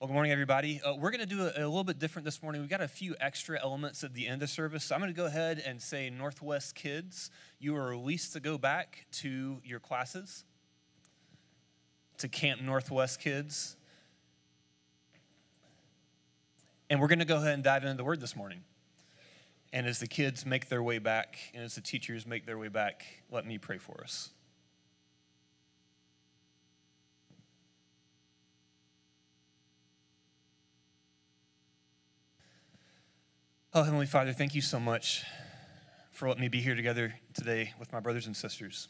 Well, good morning, everybody. Uh, we're going to do a, a, little bit different this morning. We've got a few extra elements at the end of service. So I'm going to go ahead and say, Northwest kids, you are released to go back to your classes, to Camp Northwest kids. And we're going to go ahead and dive into the word this morning. And as the kids make their way back, and as the teachers make their way back, let me pray for us. Oh, Heavenly Father, thank you so much for letting me be here together today with my brothers and sisters.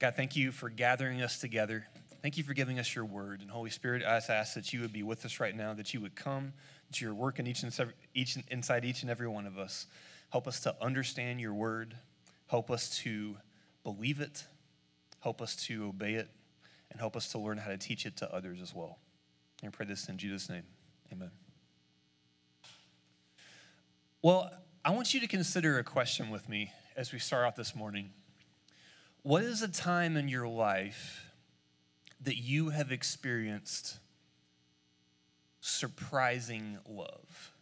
God, thank you for gathering us together. Thank you for giving us your word. And Holy Spirit, I ask that you would be with us right now, that you would come, that you're working each and each, inside each and every one of us. Help us to understand your word. Help us to believe it. Help us to obey it. And help us to learn how to teach it to others as well. And I pray this in Jesus' name. Amen. Well, I want you to consider a question with me as we start out this morning. What is a time in your life that you have experienced surprising love?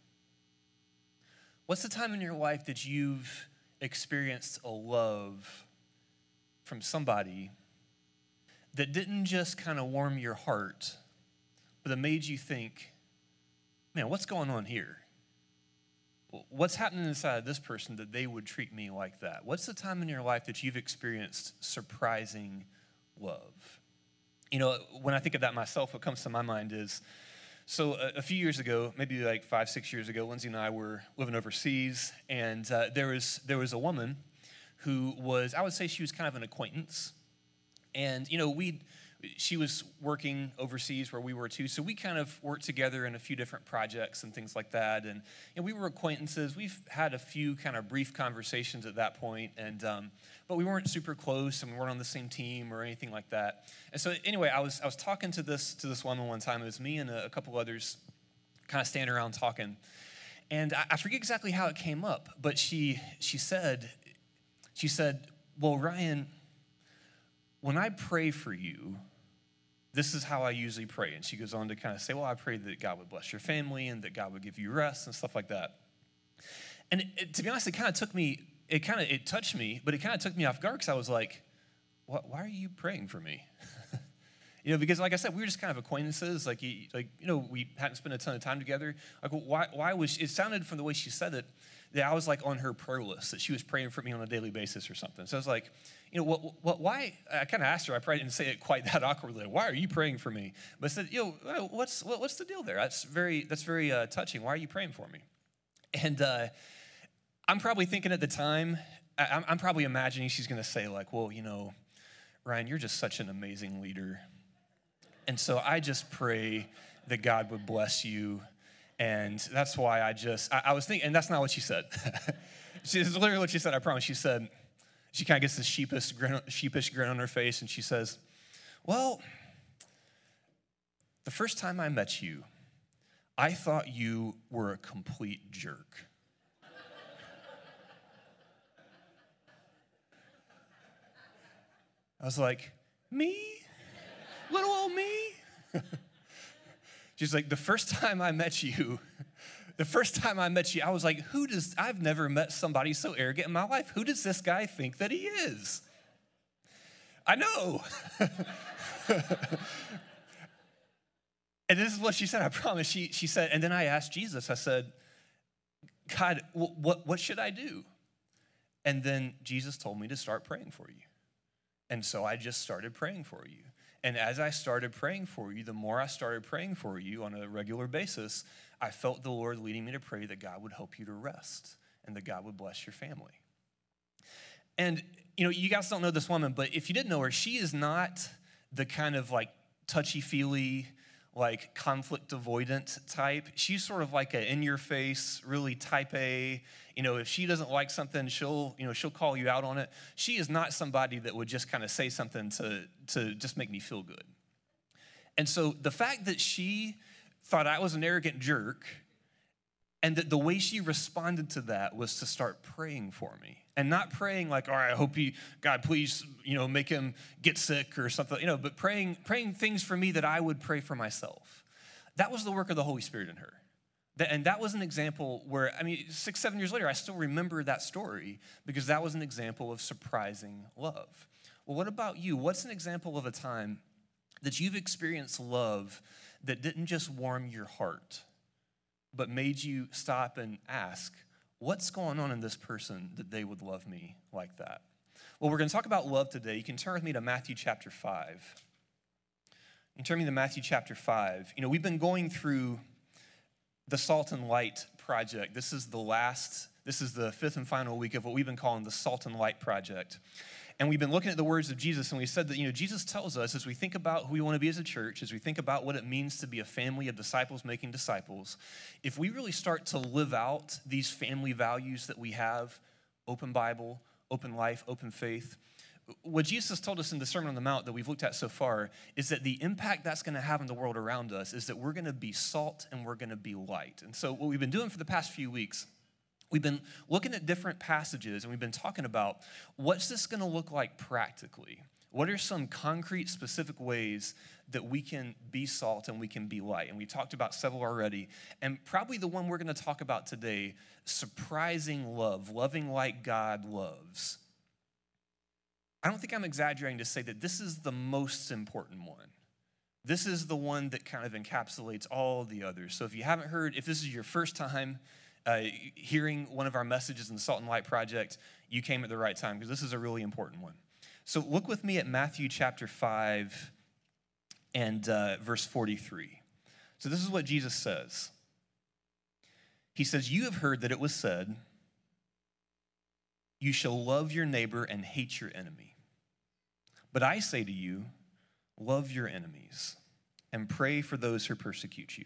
What's the time in your life that you've experienced a love from somebody that didn't just kind of warm your heart, but that made you think, man, what's going on here? What's happening inside of this person that they would treat me like that? What's the time in your life that you've experienced surprising love? You know, when I think of that myself, what comes to my mind is so a, a few years ago, maybe like five, six years ago, Lindsay and I were living overseas, and uh, there, was, there was a woman who was, I would say she was kind of an acquaintance. And, you know, we'd, she was working overseas where we were too. So we kind of worked together in a few different projects and things like that. And, and we were acquaintances. We've had a few kind of brief conversations at that point, and um, but we weren't super close and we weren't on the same team or anything like that. And so anyway, I was I was talking to this to this woman one time. It was me and a, a couple others, kind of standing around talking. And I, I forget exactly how it came up, but she she said she said, "Well, Ryan." When I pray for you, this is how I usually pray. And she goes on to kind of say, Well, I pray that God would bless your family and that God would give you rest and stuff like that. And it, it, to be honest, it kind of took me, it kind of, it touched me, but it kind of took me off guard because I was like, what, why are you praying for me? you know, because like I said, we were just kind of acquaintances. Like, you, like you know, we hadn't spent a ton of time together. Like, why, why was, it sounded from the way she said it, that I was like on her prayer list, that she was praying for me on a daily basis or something. So I was like, you know, what, what, why? I kind of asked her, I probably didn't say it quite that awkwardly. Why are you praying for me? But I said, you know, what's, what, what's the deal there? That's very, that's very uh, touching. Why are you praying for me? And uh, I'm probably thinking at the time, I, I'm probably imagining she's going to say, like, well, you know, Ryan, you're just such an amazing leader. And so I just pray that God would bless you. And that's why I just, I, I was thinking, and that's not what she said. she, this is literally what she said, I promise. She said, she kind of gets this sheepish grin, sheepish grin on her face and she says, Well, the first time I met you, I thought you were a complete jerk. I was like, Me? Little old me? She's like, The first time I met you, the first time I met you, I was like, who does, I've never met somebody so arrogant in my life. Who does this guy think that he is? I know. and this is what she said, I promise. She, she said, and then I asked Jesus, I said, God, what, what should I do? And then Jesus told me to start praying for you. And so I just started praying for you. And as I started praying for you, the more I started praying for you on a regular basis, I felt the Lord leading me to pray that God would help you to rest and that God would bless your family. And, you know, you guys don't know this woman, but if you didn't know her, she is not the kind of like touchy feely, like conflict avoidant type. She's sort of like a in your face, really type A. You know, if she doesn't like something, she'll, you know, she'll call you out on it. She is not somebody that would just kind of say something to, to just make me feel good. And so the fact that she thought I was an arrogant jerk, and that the way she responded to that was to start praying for me. And not praying like, all right, I hope you, God, please, you know, make him get sick or something, you know, but praying, praying things for me that I would pray for myself. That was the work of the Holy Spirit in her. And that was an example where, I mean, six, seven years later, I still remember that story because that was an example of surprising love. Well, what about you? What's an example of a time that you've experienced love that didn't just warm your heart, but made you stop and ask, what's going on in this person that they would love me like that? Well, we're going to talk about love today. You can turn with me to Matthew chapter 5. You turn me to Matthew chapter 5. You know, we've been going through the Salt and Light project. This is the last, this is the fifth and final week of what we've been calling the Salt and Light project. And we've been looking at the words of Jesus, and we said that, you know, Jesus tells us as we think about who we want to be as a church, as we think about what it means to be a family of disciples making disciples, if we really start to live out these family values that we have open Bible, open life, open faith what Jesus told us in the Sermon on the Mount that we've looked at so far is that the impact that's going to have in the world around us is that we're going to be salt and we're going to be light. And so, what we've been doing for the past few weeks, we've been looking at different passages and we've been talking about what's this going to look like practically? What are some concrete, specific ways that we can be salt and we can be light? And we talked about several already. And probably the one we're going to talk about today surprising love, loving like God loves. I don't think I'm exaggerating to say that this is the most important one. This is the one that kind of encapsulates all the others. So if you haven't heard, if this is your first time uh, hearing one of our messages in the Salt and Light Project, you came at the right time because this is a really important one. So look with me at Matthew chapter 5 and uh, verse 43. So this is what Jesus says. He says, You have heard that it was said, You shall love your neighbor and hate your enemy. But I say to you, love your enemies and pray for those who persecute you,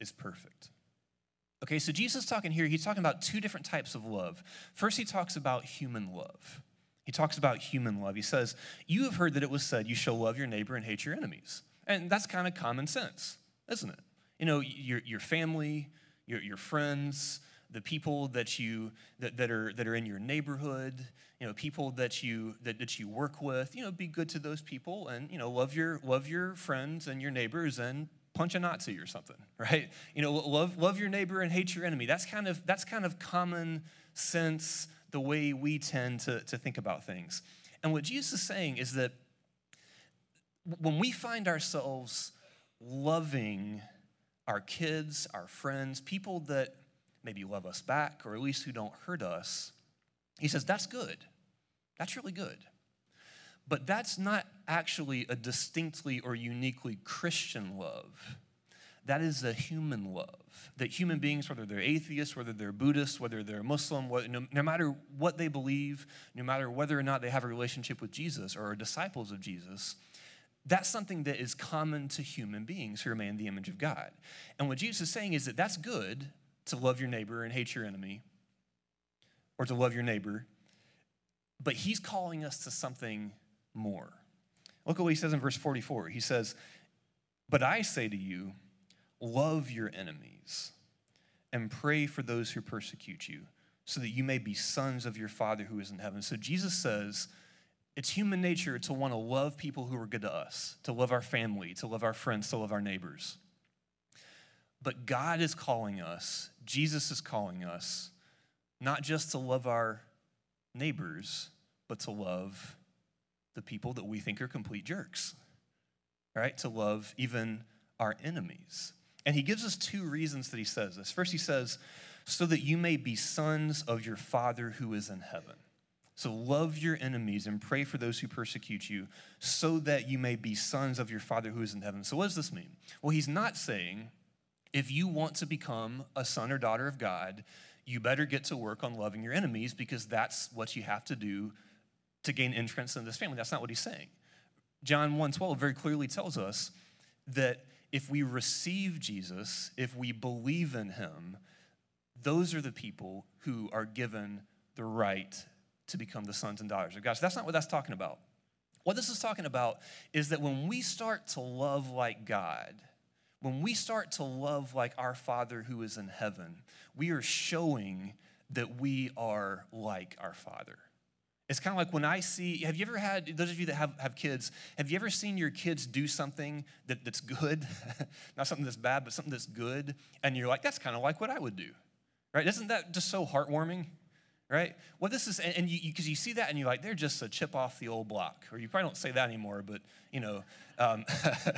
is perfect. Okay, so Jesus is talking here, he's talking about two different types of love. First, he talks about human love. He talks about human love. He says, You have heard that it was said, You shall love your neighbor and hate your enemies. And that's kind of common sense, isn't it? You know, your, your family, your, your friends, the people that you that, that are that are in your neighborhood you know people that you that, that you work with you know be good to those people and you know love your love your friends and your neighbors and punch a nazi or something right you know love love your neighbor and hate your enemy that's kind of that's kind of common sense the way we tend to, to think about things and what jesus is saying is that when we find ourselves loving our kids our friends people that maybe love us back, or at least who don't hurt us, he says, that's good. That's really good. But that's not actually a distinctly or uniquely Christian love. That is a human love. That human beings, whether they're atheists, whether they're Buddhists, whether they're Muslim, no, no matter what they believe, no matter whether or not they have a relationship with Jesus or are disciples of Jesus, that's something that is common to human beings who remain in the image of God. And what Jesus is saying is that that's good, to love your neighbor and hate your enemy, or to love your neighbor. But he's calling us to something more. Look at what he says in verse 44. He says, But I say to you, love your enemies and pray for those who persecute you, so that you may be sons of your Father who is in heaven. So Jesus says, it's human nature to want to love people who are good to us, to love our family, to love our friends, to love our neighbors. But God is calling us, Jesus is calling us, not just to love our neighbors, but to love the people that we think are complete jerks, right? To love even our enemies. And he gives us two reasons that he says this. First, he says, so that you may be sons of your Father who is in heaven. So love your enemies and pray for those who persecute you, so that you may be sons of your Father who is in heaven. So, what does this mean? Well, he's not saying if you want to become a son or daughter of God, you better get to work on loving your enemies because that's what you have to do to gain entrance in this family. That's not what he's saying. John 1:12 very clearly tells us that if we receive Jesus, if we believe in him, those are the people who are given the right to become the sons and daughters of God. So that's not what that's talking about. What this is talking about is that when we start to love like God, when we start to love like our Father who is in heaven, we are showing that we are like our Father. It's kind of like when I see, have you ever had, those of you that have, have kids, have you ever seen your kids do something that, that's good? Not something that's bad, but something that's good. And you're like, that's kind of like what I would do, right? Isn't that just so heartwarming? Right? Well, this is, and you, because you, you, see that and you're like, they're just a chip off the old block. Or you probably don't say that anymore, but, you know, um,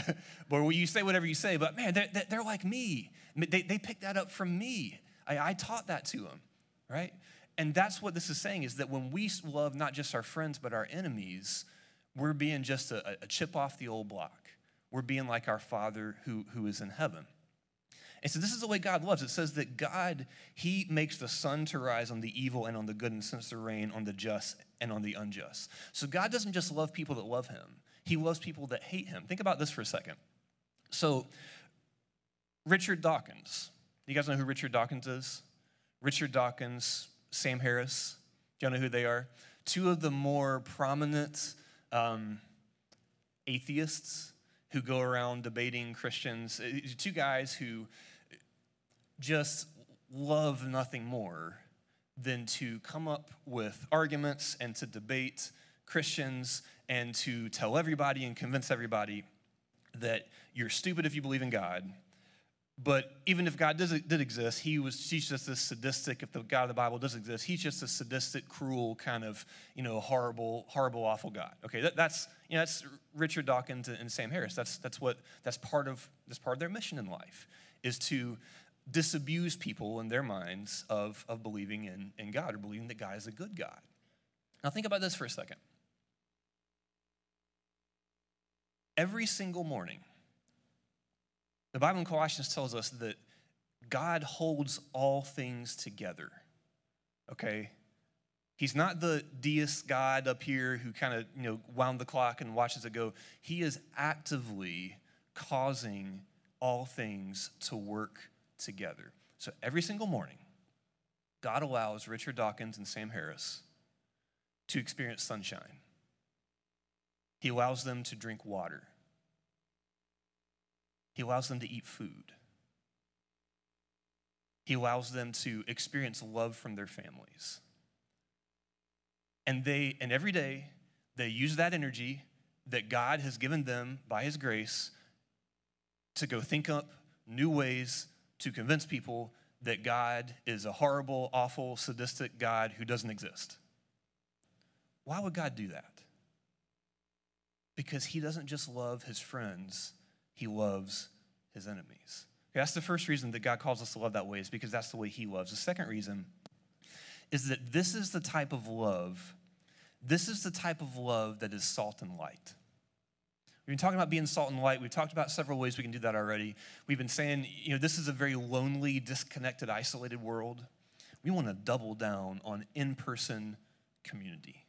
or you say whatever you say, but man, they're, they're like me. They, they picked that up from me. I, I taught that to them, right? And that's what this is saying is that when we love not just our friends, but our enemies, we're being just a, a chip off the old block. We're being like our Father who, who is in heaven. And so this is the way God loves. It says that God, He makes the sun to rise on the evil and on the good and sends the rain on the just and on the unjust. So God doesn't just love people that love Him, He loves people that hate Him. Think about this for a second. So, Richard Dawkins. You guys know who Richard Dawkins is? Richard Dawkins, Sam Harris. Do you know who they are? Two of the more prominent um, atheists who go around debating Christians. Uh, two guys who just love nothing more than to come up with arguments and to debate Christians and to tell everybody and convince everybody that you're stupid if you believe in God but even if God does, did exist, he was he's just this sadistic. If the God of the Bible does exist, he's just a sadistic, cruel, kind of you know horrible, horrible, awful God. Okay, that, that's you know that's Richard Dawkins and Sam Harris. That's that's what that's part of that's part of their mission in life is to disabuse people in their minds of of believing in in God or believing that God is a good God. Now think about this for a second. Every single morning the Bible in Colossians tells us that God holds all things together. Okay? He's not the deist God up here who kind of, you know, wound the clock and watches it go. He is actively causing all things to work together. So every single morning, God allows Richard Dawkins and Sam Harris to experience sunshine. He allows them to drink water. He allows them to eat food. He allows them to experience love from their families. And they and every day they use that energy that God has given them by his grace to go think up new ways to convince people that God is a horrible, awful, sadistic God who doesn't exist. Why would God do that? Because he doesn't just love his friends, he loves his enemies. Okay, that's the first reason that God calls us to love that way, is because that's the way he loves. The second reason is that this is the type of love, this is the type of love that is salt and light. We've been talking about being salt and light. We've talked about several ways we can do that already. We've been saying, you know, this is a very lonely, disconnected, isolated world. We want to double down on in person community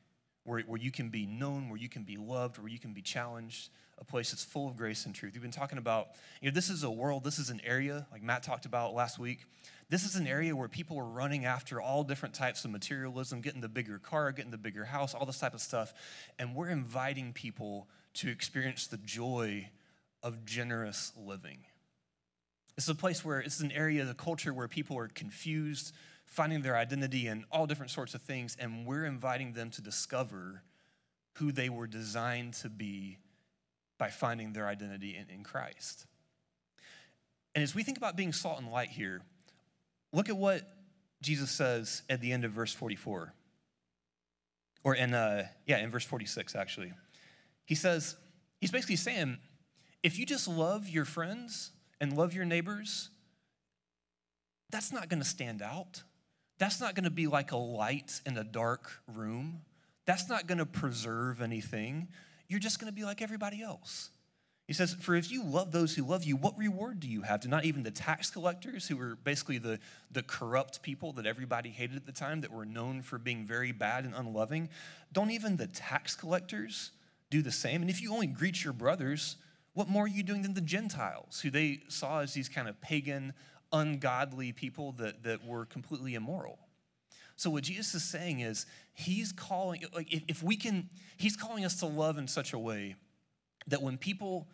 where, where you can be known, where you can be loved, where you can be challenged, a place that's full of grace and truth. We've been talking about, you know, this is a world, this is an area, like Matt talked about last week. This is an area where people are running after all different types of materialism, getting the bigger car, getting the bigger house, all this type of stuff. And we're inviting people to experience the joy of generous living. It's a place where it's an area, the culture where people are confused, finding their identity in all different sorts of things, and we're inviting them to discover who they were designed to be by finding their identity in, in Christ. And as we think about being salt and light here, look at what Jesus says at the end of verse 44. Or in, uh, yeah, in verse 46, actually. He says, he's basically saying, if you just love your friends and love your neighbors, that's not to stand out. That's not going to be like a light in a dark room. That's not going to preserve anything you're just going to be like everybody else. He says, For if you love those who love you, what reward do you have? Do not even the tax collectors, who were basically the, the corrupt people that everybody hated at the time, that were known for being very bad and unloving, don't even the tax collectors do the same? And if you only greet your brothers, What more are you doing than the Gentiles, who they saw as these kind of pagan, ungodly people that, that were completely immoral? So what Jesus is saying is he's calling, like if, if we can, he's calling us to love in such a way that when people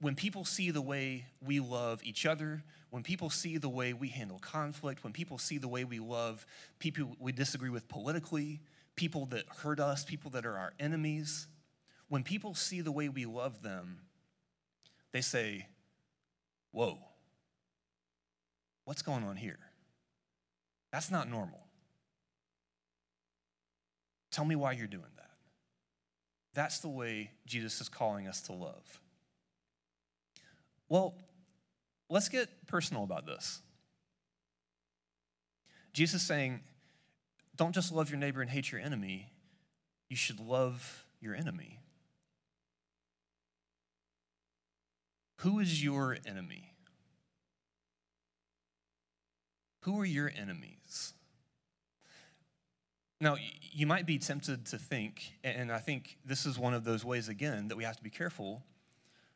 when people see the way we love each other, when people see the way we handle conflict, when people see the way we love people we disagree with politically, people that hurt us, people that are our enemies, when people see the way we love them, they say, Whoa, what's going on here? That's not normal. Tell me why you're doing that. That's the way Jesus is calling us to love. Well, let's get personal about this. Jesus is saying, don't just love your neighbor and hate your enemy, you should love your enemy. Who is your enemy? Who are your enemies? Now, you might be tempted to think, and I think this is one of those ways, again, that we have to be careful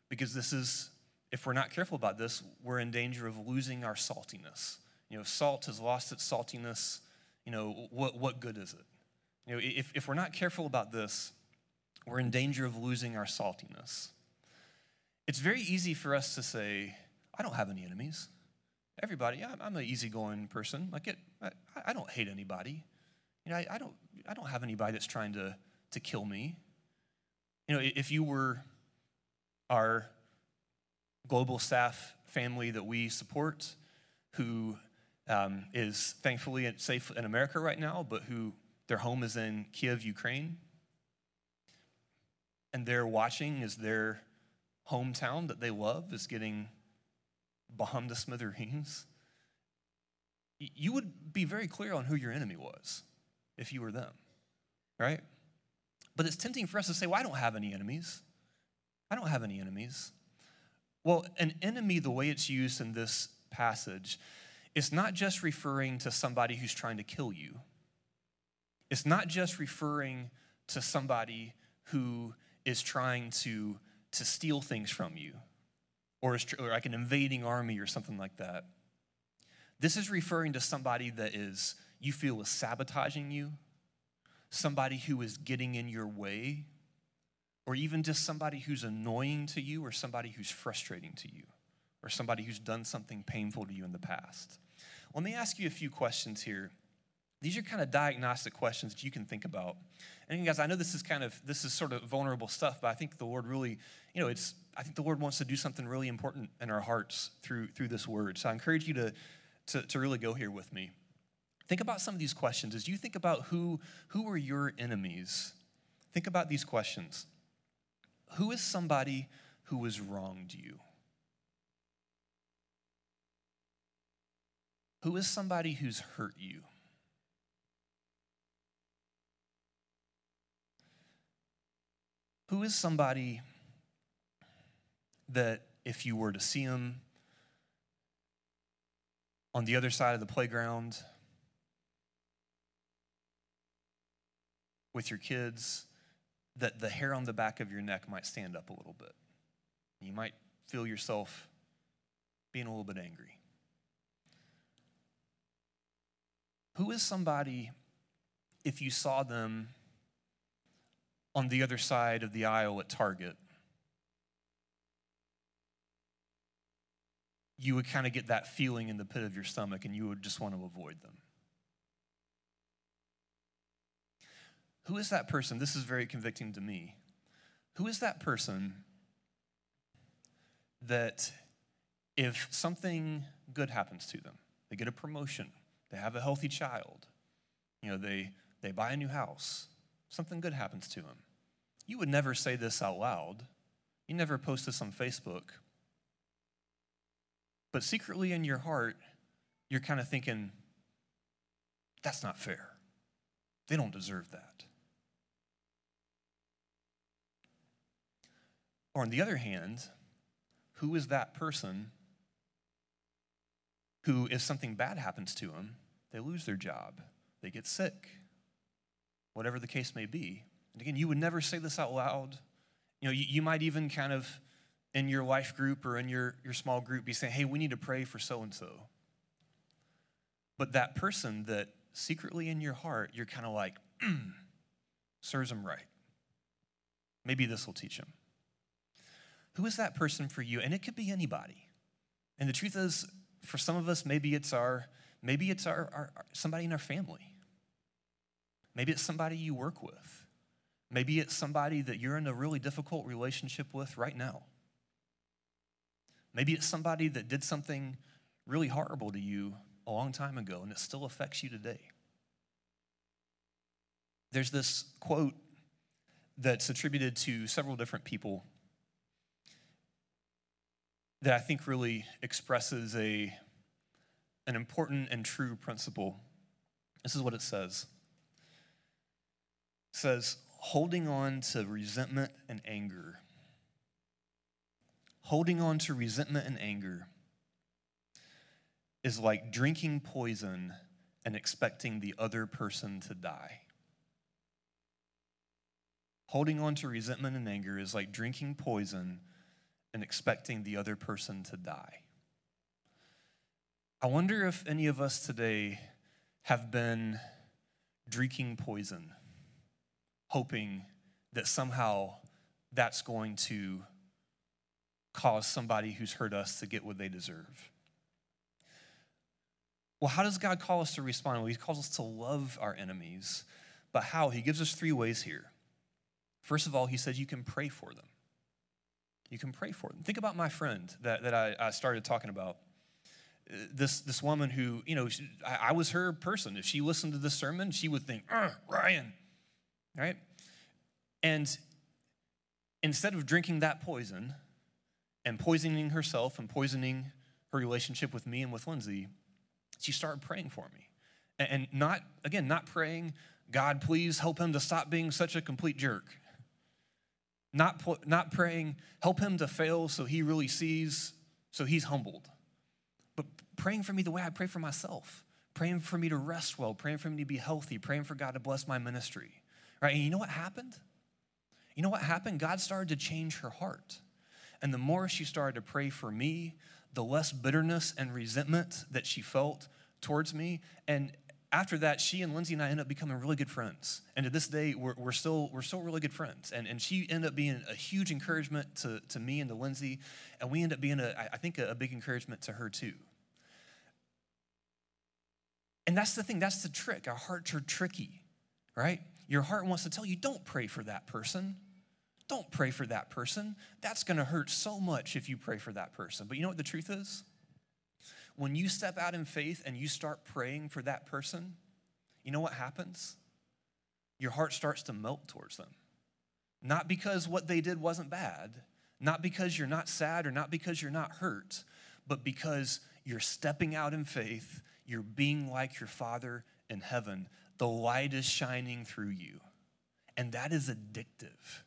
because this is, if we're not careful about this, we're in danger of losing our saltiness. You know, if salt has lost its saltiness, you know, what, what good is it? You know, if, if we're not careful about this, we're in danger of losing our saltiness. It's very easy for us to say, I don't have any enemies. Everybody, I'm an easygoing person. Like it, I, I don't hate anybody. You know, I, I, don't, I don't have anybody that's trying to, to kill me. You know, if you were our global staff family that we support, who um, is thankfully safe in America right now, but who their home is in Kiev, Ukraine, and they're watching as their hometown that they love is getting bombed to smithereens, you would be very clear on who your enemy was if you were them, right? But it's tempting for us to say, well, I don't have any enemies. I don't have any enemies. Well, an enemy, the way it's used in this passage, is not just referring to somebody who's trying to kill you. It's not just referring to somebody who is trying to, to steal things from you or, is, or like an invading army or something like that. This is referring to somebody that is you feel is sabotaging you, somebody who is getting in your way, or even just somebody who's annoying to you, or somebody who's frustrating to you, or somebody who's done something painful to you in the past. Let me ask you a few questions here. These are kind of diagnostic questions that you can think about. And guys, I know this is kind of this is sort of vulnerable stuff, but I think the Lord really, you know, it's I think the Lord wants to do something really important in our hearts through through this word. So I encourage you to to, to really go here with me. Think about some of these questions. As you think about who, who are your enemies, think about these questions. Who is somebody who has wronged you? Who is somebody who's hurt you? Who is somebody that if you were to see them on the other side of the playground, with your kids that the hair on the back of your neck might stand up a little bit. You might feel yourself being a little bit angry. Who is somebody, if you saw them on the other side of the aisle at Target, you would kind of get that feeling in the pit of your stomach and you would just want to avoid them? Who is that person? This is very convicting to me. Who is that person that if something good happens to them, they get a promotion, they have a healthy child, you know, they, they buy a new house, something good happens to them. You would never say this out loud. You never post this on Facebook. But secretly in your heart, you're kind of thinking, that's not fair. They don't deserve that. Or on the other hand, who is that person who, if something bad happens to them, they lose their job, they get sick, whatever the case may be? And again, you would never say this out loud. You know, you, you might even kind of in your life group or in your, your small group be saying, hey, we need to pray for so and so. But that person that secretly in your heart, you're kind of like, serves them right. Maybe this will teach him. Who is that person for you? And it could be anybody. And the truth is, for some of us, maybe it's our, maybe it's our, our, our somebody in our family. Maybe it's somebody you work with. Maybe it's somebody that you're in a really difficult relationship with right now. Maybe it's somebody that did something really horrible to you a long time ago and it still affects you today. There's this quote that's attributed to several different people that I think really expresses a, an important and true principle. This is what it says. It says, holding on to resentment and anger. Holding on to resentment and anger is like drinking poison and expecting the other person to die. Holding on to resentment and anger is like drinking poison and expecting the other person to die. I wonder if any of us today have been drinking poison, hoping that somehow that's going to cause somebody who's hurt us to get what they deserve. Well, how does God call us to respond? Well, He calls us to love our enemies. But how? He gives us three ways here. First of all, He says you can pray for them. You can pray for them. Think about my friend that, that I, I started talking about. Uh, this, this woman who, you know, she, I, I, was her person. If she listened to this sermon, she would think, uh, Ryan, right? And instead of drinking that poison and poisoning herself and poisoning her relationship with me and with Lindsay, she started praying for me. And not, again, not praying, God, please help him to stop being such a complete jerk. Not, not praying, help him to fail so he really sees, so he's humbled. But praying for me the way I pray for myself, praying for me to rest well, praying for me to be healthy, praying for God to bless my ministry. Right? And you know what happened? You know what happened? God started to change her heart. And the more she started to pray for me, the less bitterness and resentment that she felt towards me. And after that, she and Lindsay and I ended up becoming really good friends. And to this day, we're, we're, still, we're still really good friends. And, and she ended up being a huge encouragement to, to me and to Lindsay. And we ended up being, a, I think, a, a big encouragement to her too. And that's the thing, that's the trick. Our hearts are tricky, right? Your heart wants to tell you, don't pray for that person. Don't pray for that person. That's going to hurt so much if you pray for that person. But you know what the truth is? When you step out in faith and you start praying for that person, you know what happens? Your heart starts to melt towards them. Not because what they did wasn't bad, not because you're not sad or not because you're not hurt, but because you're stepping out in faith, you're being like your Father in heaven. The light is shining through you. And that is addictive.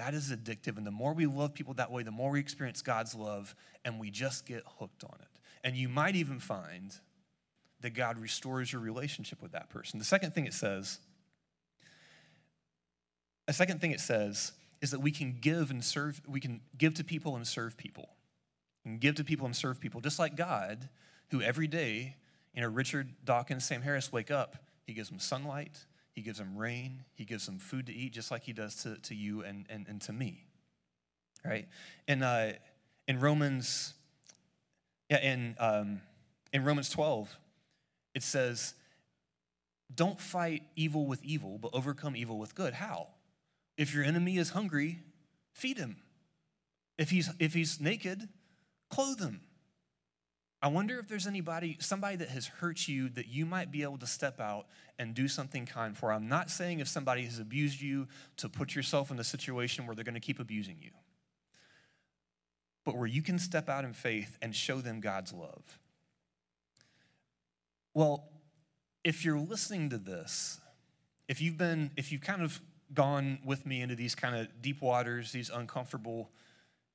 That is addictive. And the more we love people that way, the more we experience God's love, and we just get hooked on it. And you might even find that God restores your relationship with that person. The second thing it says, a second thing it says is that we can give and serve, we can give to people and serve people. And give to people and serve people, just like God, who every day, you know, Richard Dawkins, Sam Harris wake up, he gives them sunlight, he gives them rain. He gives them food to eat, just like He does to, to you and, and, and to me. Right? And uh, in Romans, yeah, in, um, in Romans 12, it says, Don't fight evil with evil, but overcome evil with good. How? If your enemy is hungry, feed him. If he's, if he's naked, clothe him. I wonder if there's anybody, somebody that has hurt you that you might be able to step out and do something kind for. I'm not saying if somebody has abused you to put yourself in a situation where they're going to keep abusing you, but where you can step out in faith and show them God's love. Well, if you're listening to this, if you've been, if you've kind of gone with me into these kind of deep waters, these uncomfortable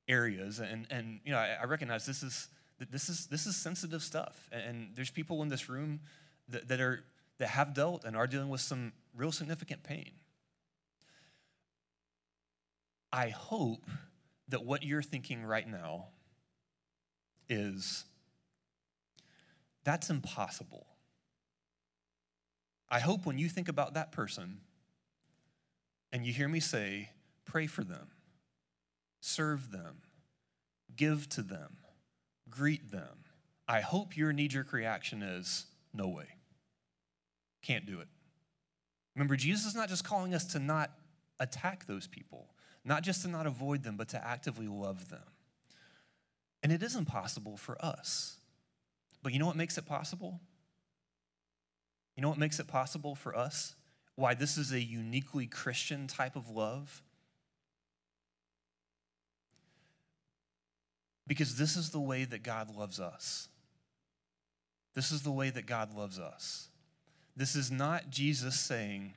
areas, and, and you know, I, I recognize this is this is, this is sensitive stuff. And there's people in this room that, that, are, that have dealt and are dealing with some real significant pain. I hope that what you're thinking right now is that's impossible. I hope when you think about that person and you hear me say, pray for them, serve them, give to them, greet them, I hope your knee jerk reaction is, no way. Can't do it. Remember, Jesus is not just calling us to not attack those people, not just to not avoid them, but to actively love them. And it is impossible for us. But you know what makes it possible? You know what makes it possible for us? Why this is a uniquely Christian type of love? Because this is the way that God loves us. This is the way that God loves us. This is not Jesus saying,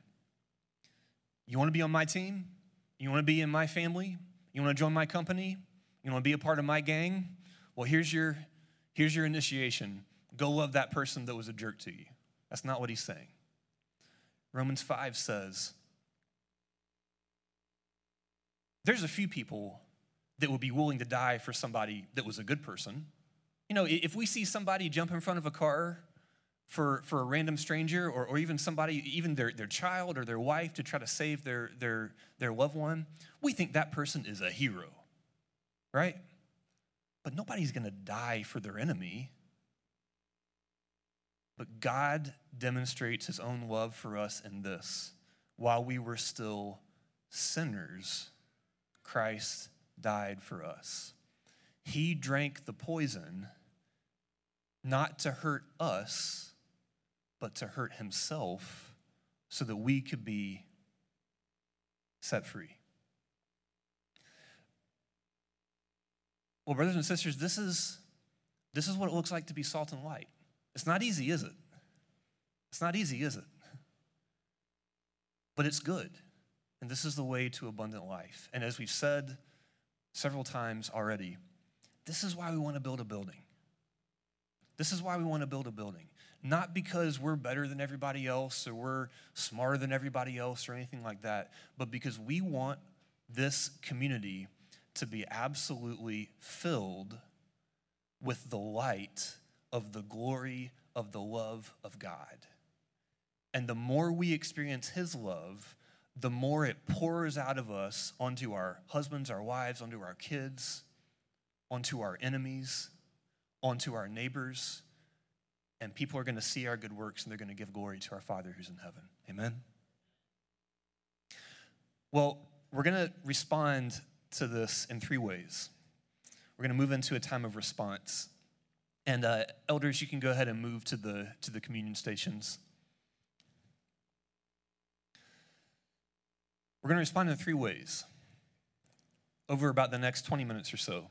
You want to be on my team? You want to be in my family? You want to join my company? You want to be a part of my gang? Well, here's your, here's your initiation. Go love that person that was a jerk to you. That's not what he's saying. Romans 5 says, There's a few people that would be willing to die for somebody that was a good person. You know, if we see somebody jump in front of a car for, for a random stranger or, or even somebody, even their, their child or their wife to try to save their, their, their loved one, we think that person is a hero, right? But nobody's gonna die for their enemy. But God demonstrates his own love for us in this. While we were still sinners, Christ died for us. He drank the poison not to hurt us, but to hurt himself so that we could be set free. Well, brothers and sisters, this is, this is what it looks like to be salt and light. It's not easy, is it? It's not easy, is it? But it's good. And this is the way to abundant life. And as we've said several times already, this is why we want to build a building. This is why we want to build a building. Not because we're better than everybody else or we're smarter than everybody else or anything like that, but because we want this community to be absolutely filled with the light of the glory of the love of God. And the more we experience His love, the more it pours out of us onto our husbands, our wives, onto our kids, onto our enemies, onto our neighbors, and people are going to see our good works and they're going to give glory to our Father who's in heaven. Amen? Well, we're going to respond to this in three ways. We're going to move into a time of response. And uh, elders, you can go ahead and move to the, to the communion stations. We're going to respond in three ways over about the next 20 minutes or so.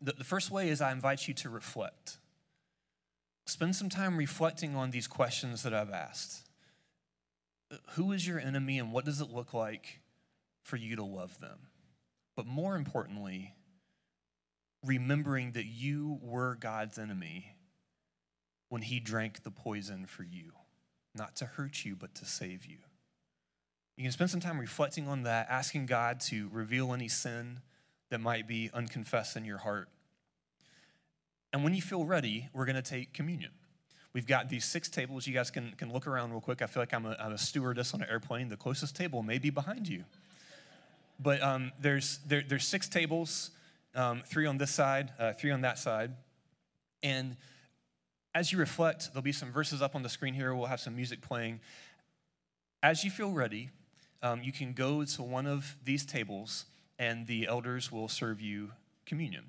The, the first way is I invite you to reflect. Spend some time reflecting on these questions that I've asked. Who is your enemy and what does it look like for you to love them? But more importantly, remembering that you were God's enemy when he drank the poison for you, not to hurt you, but to save you. You can spend some time reflecting on that, asking God to reveal any sin that might be unconfessed in your heart. And when you feel ready, we're going to take communion. We've got these six tables. You guys can, can look around real quick. I feel like I'm a, I'm a stewardess on an airplane. The closest table may be behind you. But um, there's, there, there's six tables, um, three on this side, uh, three on that side. And as you reflect, there'll be some verses up on the screen here. We'll have some music playing. As you feel ready, um, you can go to one of these tables and the elders will serve you communion.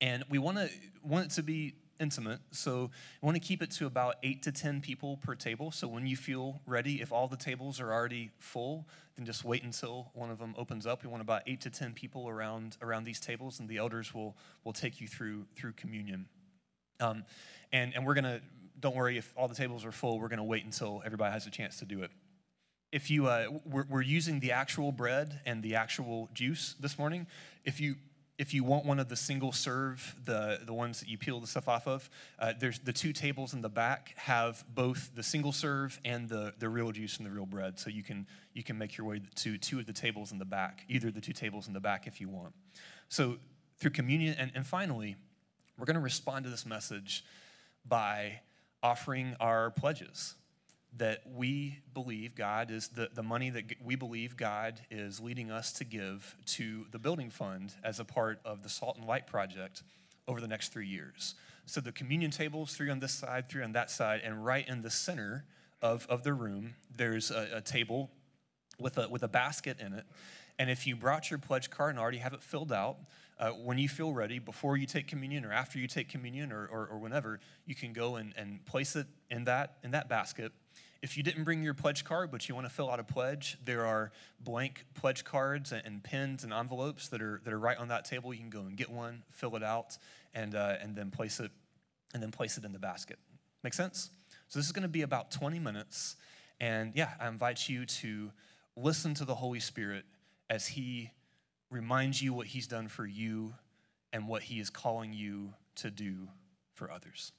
And we want to want it to be intimate, so we want to keep it to about eight to ten people per table. So when you feel ready, if all the tables are already full, then just wait until one of them opens up. We want about eight to ten people around around these tables, and the elders will will take you through through communion. Um, and and we're gonna don't worry if all the tables are full. We're gonna wait until everybody has a chance to do it if you uh, we're, we're, using the actual bread and the actual juice this morning if you if you want one of the single serve, the, the ones that you peel the stuff off of, uh, there's the two tables in the back have both the single serve and the, the real juice and the real bread. So you can, you can make your way to two of the tables in the back, either the two tables in the back if you want. So through communion, and, and finally, we're going to respond to this message by offering our pledges that we believe God is the, the money that we believe God is leading us to give to the building fund as a part of the Salt and Light project over the next three years. So the communion tables, three on this side, three on that side, and right in the center of, of the room, there's a, a table with a, with a basket in it. And if you brought your pledge card and already have it filled out, uh, when you feel ready, before you take communion or after you take communion or, or, or whenever, you can go and, and place it in that, in that basket if you didn't bring your pledge card, but you want to fill out a pledge, there are blank pledge cards and, and pens and envelopes that are, that are right on that table. You can go and get one, fill it out, and, uh, and then place it and then place it in the basket. Make sense? So this is going to be about 20 minutes. And yeah, I invite you to listen to the Holy Spirit as He reminds you what He's done for you and what He is calling you to do for others.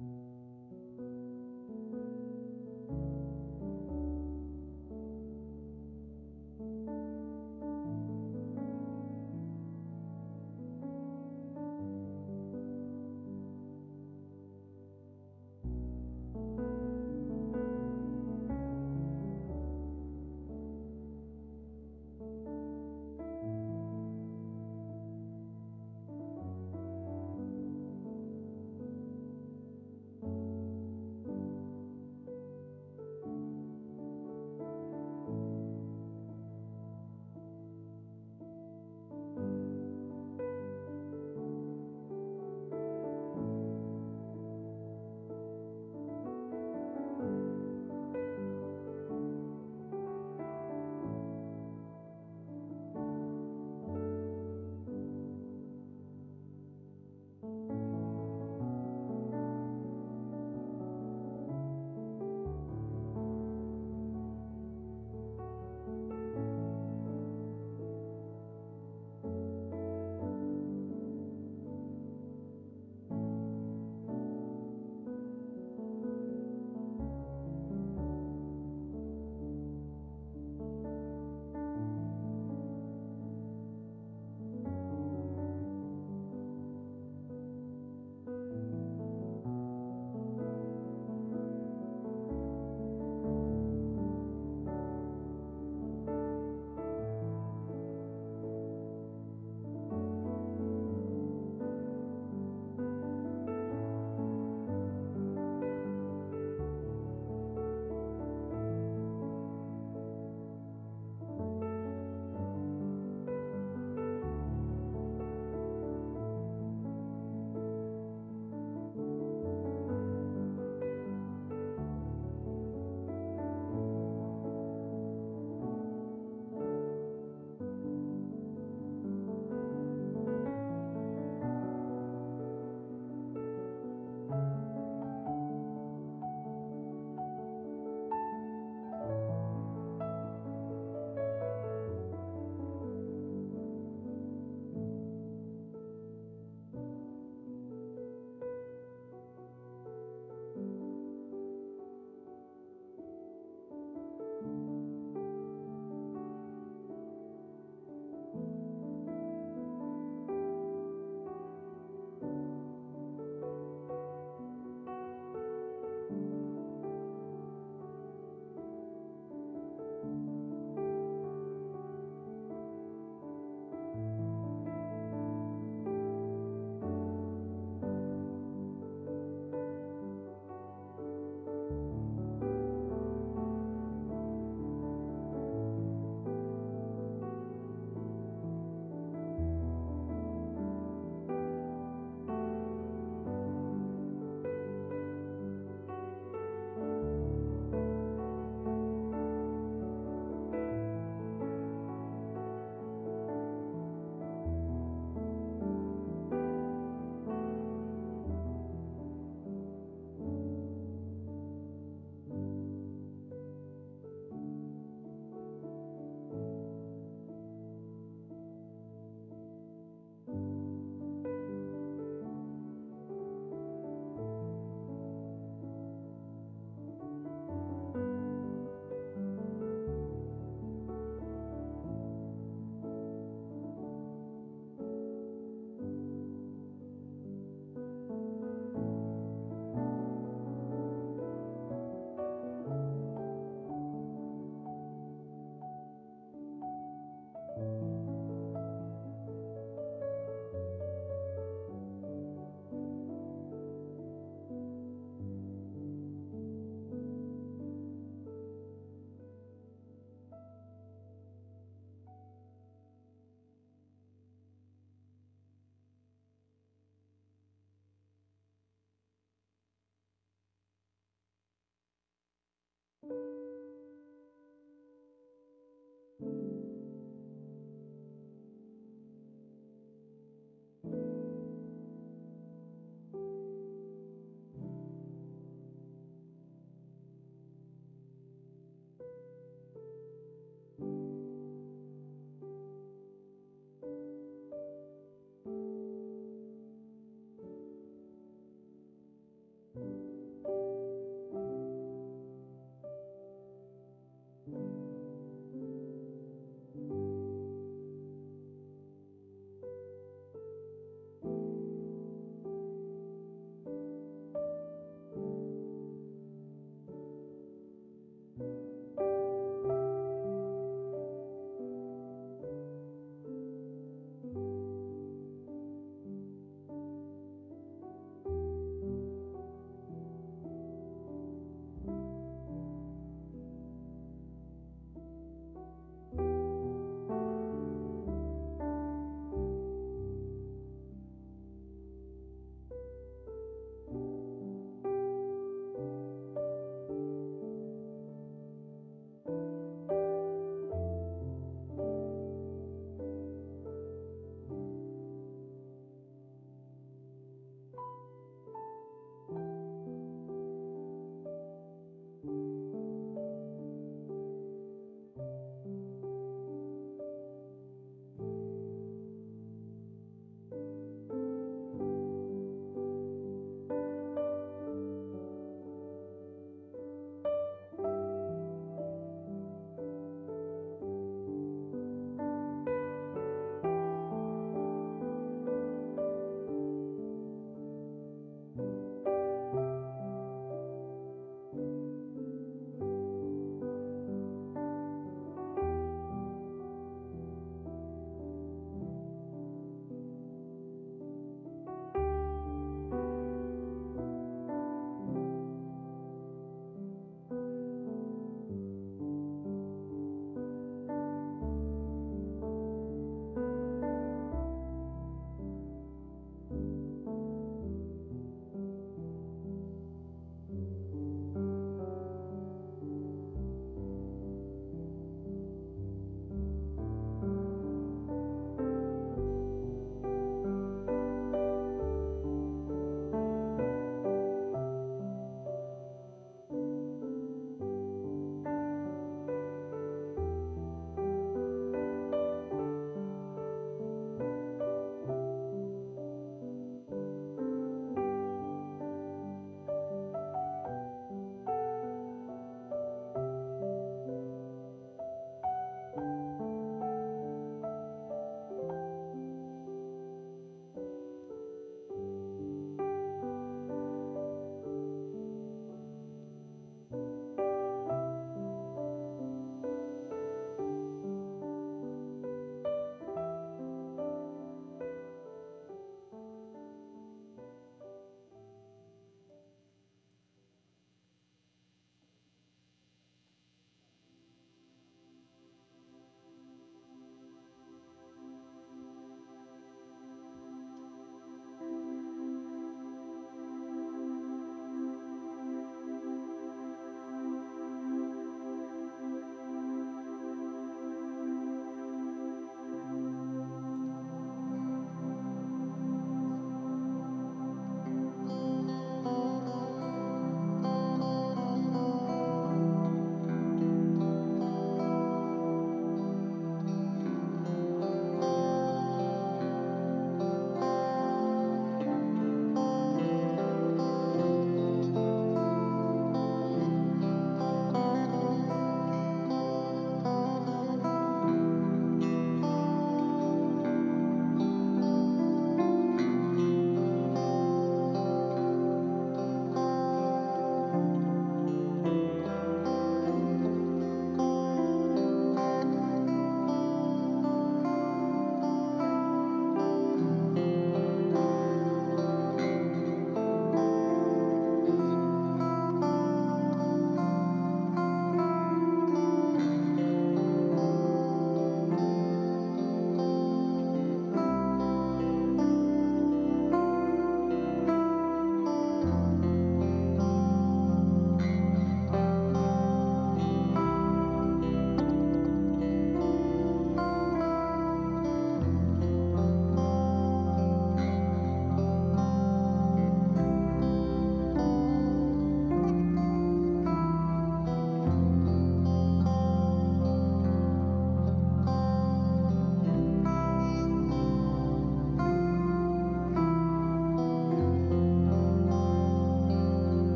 you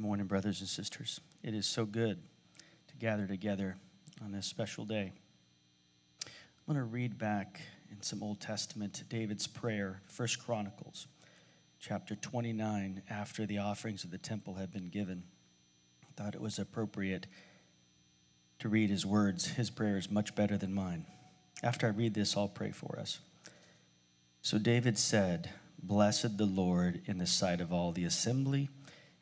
morning, brothers and sisters. It is so good to gather together on this special day. I'm going to read back in some Old Testament David's prayer, First Chronicles, chapter 29, after the offerings of the temple had been given. I thought it was appropriate to read his words. His prayer is much better than mine. After I read this, I'll pray for us. So David said, Blessed the Lord in the sight of all the assembly.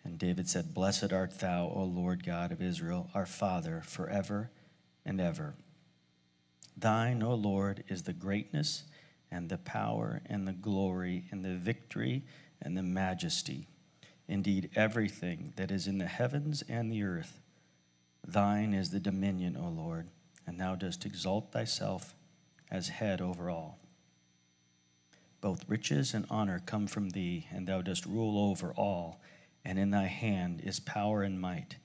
And David said, Blessed art thou, O Lord God of Israel, our Father, forever and ever. Thine, O Lord, is the greatness and the power and the glory and the victory and the majesty. Indeed, everything that is in the heavens and the earth. Thine is the dominion, O Lord, and thou dost exalt thyself as head over all. Both riches and honor come from thee, and thou dost rule over all, and in thy hand is power and might,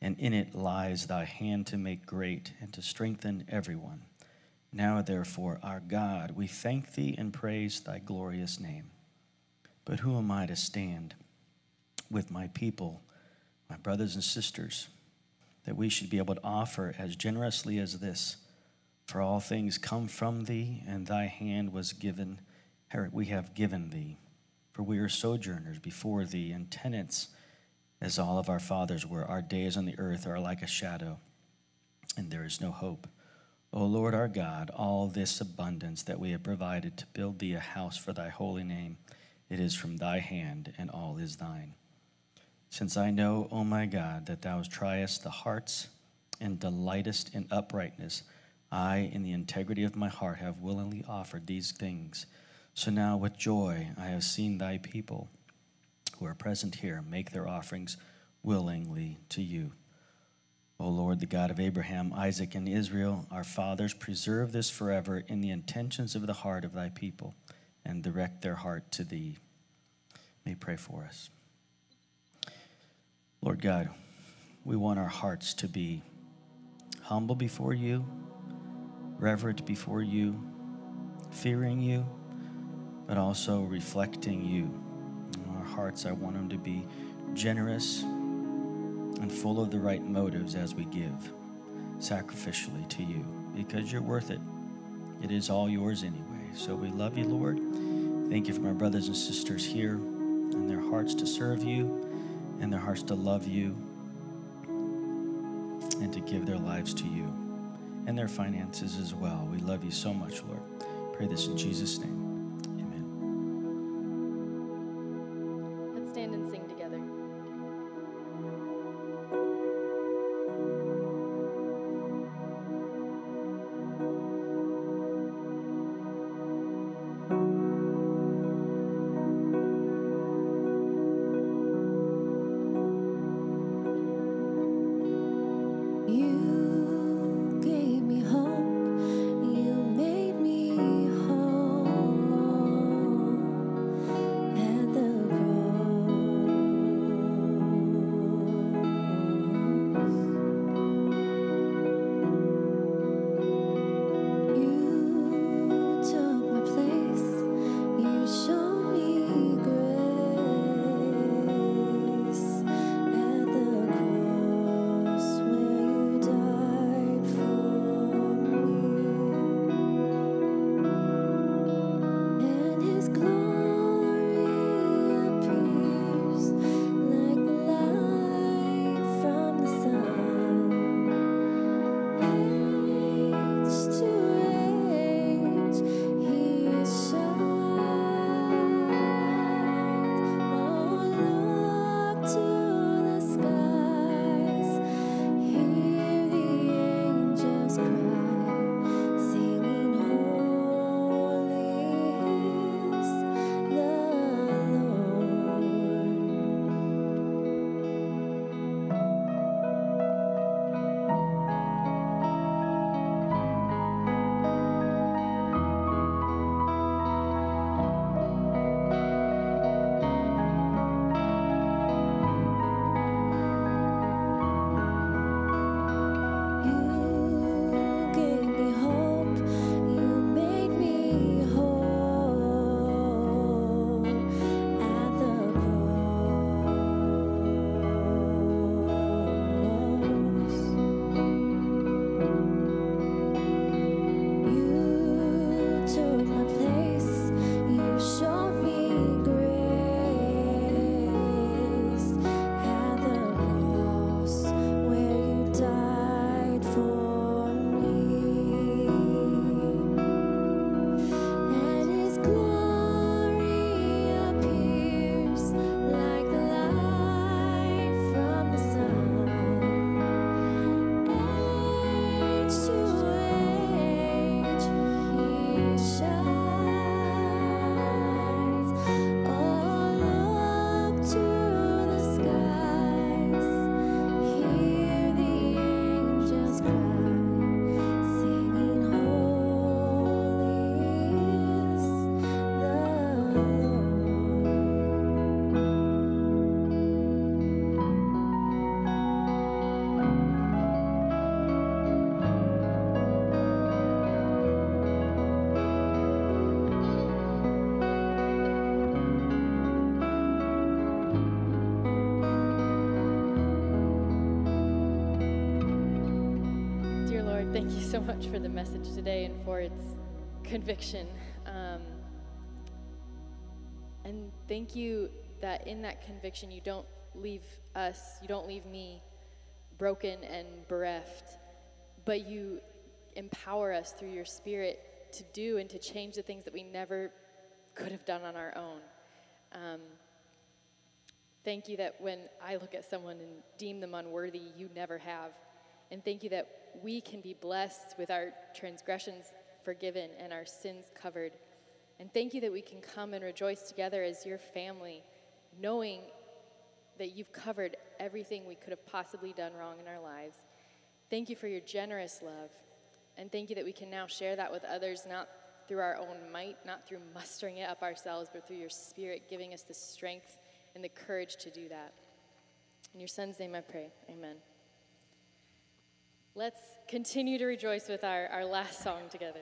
and in it lies thy hand to make great and to strengthen everyone. Now, therefore, our God, we thank thee and praise thy glorious name. But who am I to stand with my people, my brothers and sisters, that we should be able to offer as generously as this? For all things come from thee, and thy hand was given, we have given thee. For we are sojourners before thee, and tenants as all of our fathers were. Our days on the earth are like a shadow, and there is no hope. O Lord our God, all this abundance that we have provided to build thee a house for thy holy name, it is from thy hand, and all is thine. Since I know, O my God, that thou triest the hearts and delightest in uprightness, I, in the integrity of my heart, have willingly offered these things. So now, with joy, I have seen thy people who are present here make their offerings willingly to you. O Lord, the God of Abraham, Isaac, and Israel, our fathers, preserve this forever in the intentions of the heart of thy people, and direct their heart to thee. May pray for us. Lord God, we want our hearts to be humble before you, reverent before you, fearing you, but also reflecting you. In our hearts, I want them to be generous and full of the right motives as we give sacrificially to you because you're worth it. It is all yours anyway. So we love you, Lord. Thank you for my brothers and sisters here and their hearts to serve you and their hearts to love you and to give their lives to you and their finances as well. We love you so much, Lord. Pray this in Jesus' name. Thank you so much for the message today and for its conviction. Um, and thank you that in that conviction, you don't leave us, you don't leave me broken and bereft, but you empower us through your spirit to do and to change the things that we never could have done on our own. Um, thank you that when I look at someone and deem them unworthy, you never have. And thank you that we can be blessed with our transgressions forgiven and our sins covered. And thank you that we can come and rejoice together as your family, knowing that you've covered everything we could have possibly done wrong in our lives. Thank you for your generous love. And thank you that we can now share that with others, not through our own might, not through mustering it up ourselves, but through your spirit giving us the strength and the courage to do that. In your son's name I pray. Amen. Let's continue to rejoice with our, our last song together.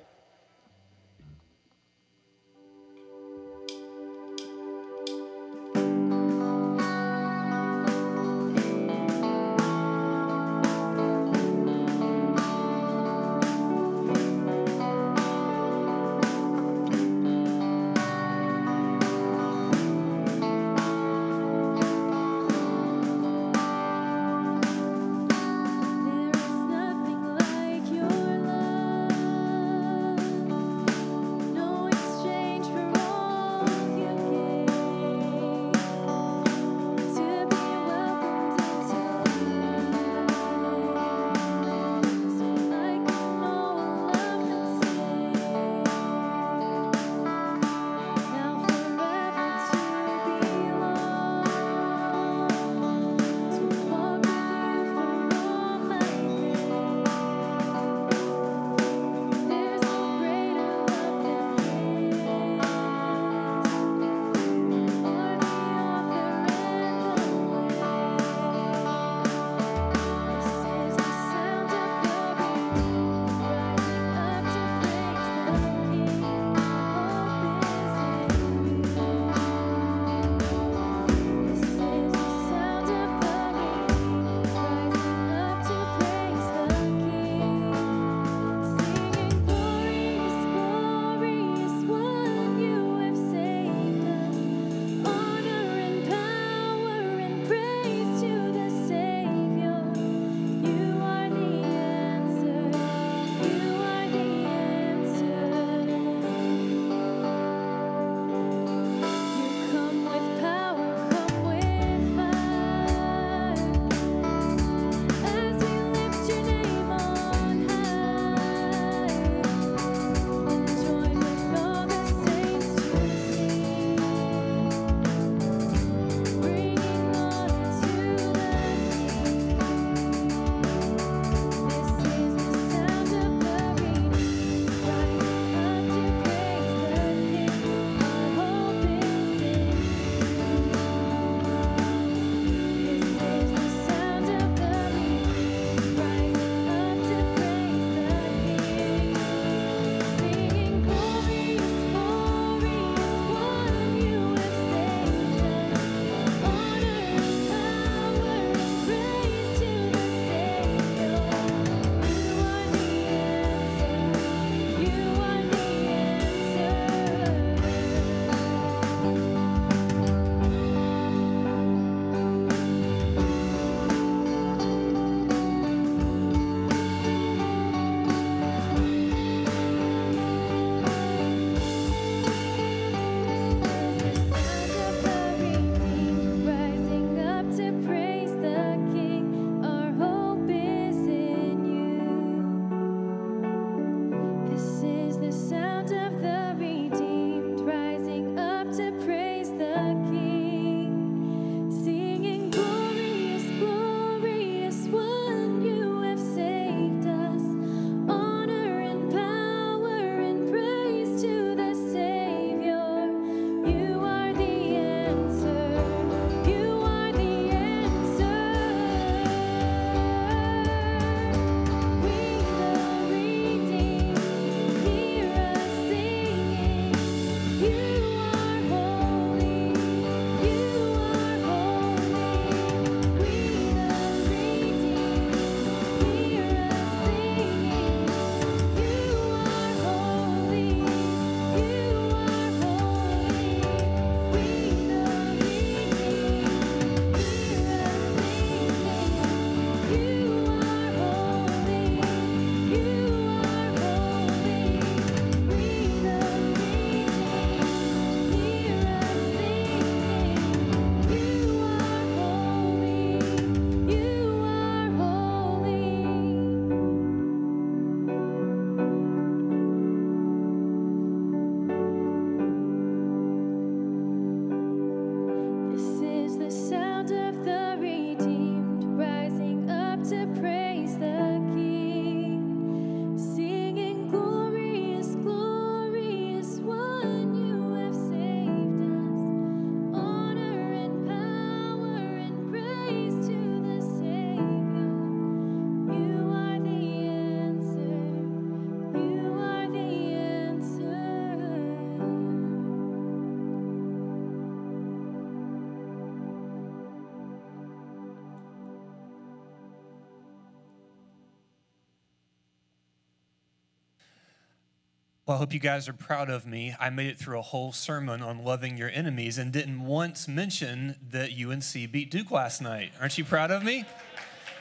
Well, I hope you guys are proud of me. I made it through a whole sermon on loving your enemies and didn't once mention that UNC beat Duke last night. Aren't you proud of me?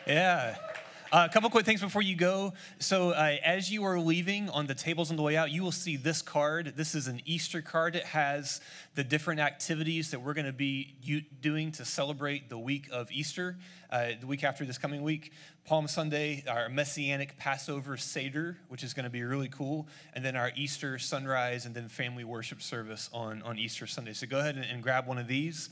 Yeah. Uh, a couple quick things before you go. So, uh, as you are leaving on the tables on the way out, you will see this card. This is an Easter card. It has the different activities that we're going to be doing to celebrate the week of Easter, uh, the week after this coming week. Palm Sunday, our Messianic Passover Seder, which is going to be really cool, and then our Easter sunrise and then family worship service on, on Easter Sunday. So go ahead and, and grab one of these.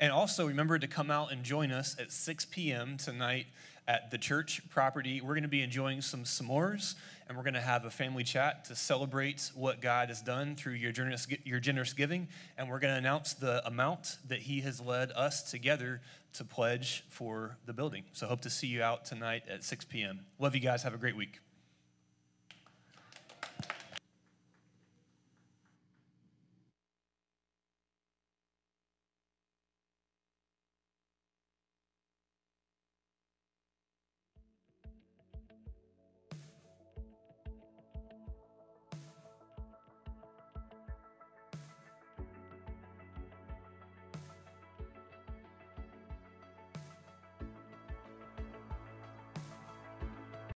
And also remember to come out and join us at 6 p.m. tonight at the church property. We're going to be enjoying some s'mores and we're going to have a family chat to celebrate what God has done through your generous, your generous giving. And we're going to announce the amount that He has led us together to pledge for the building. So, hope to see you out tonight at 6 p.m. Love you guys. Have a great week.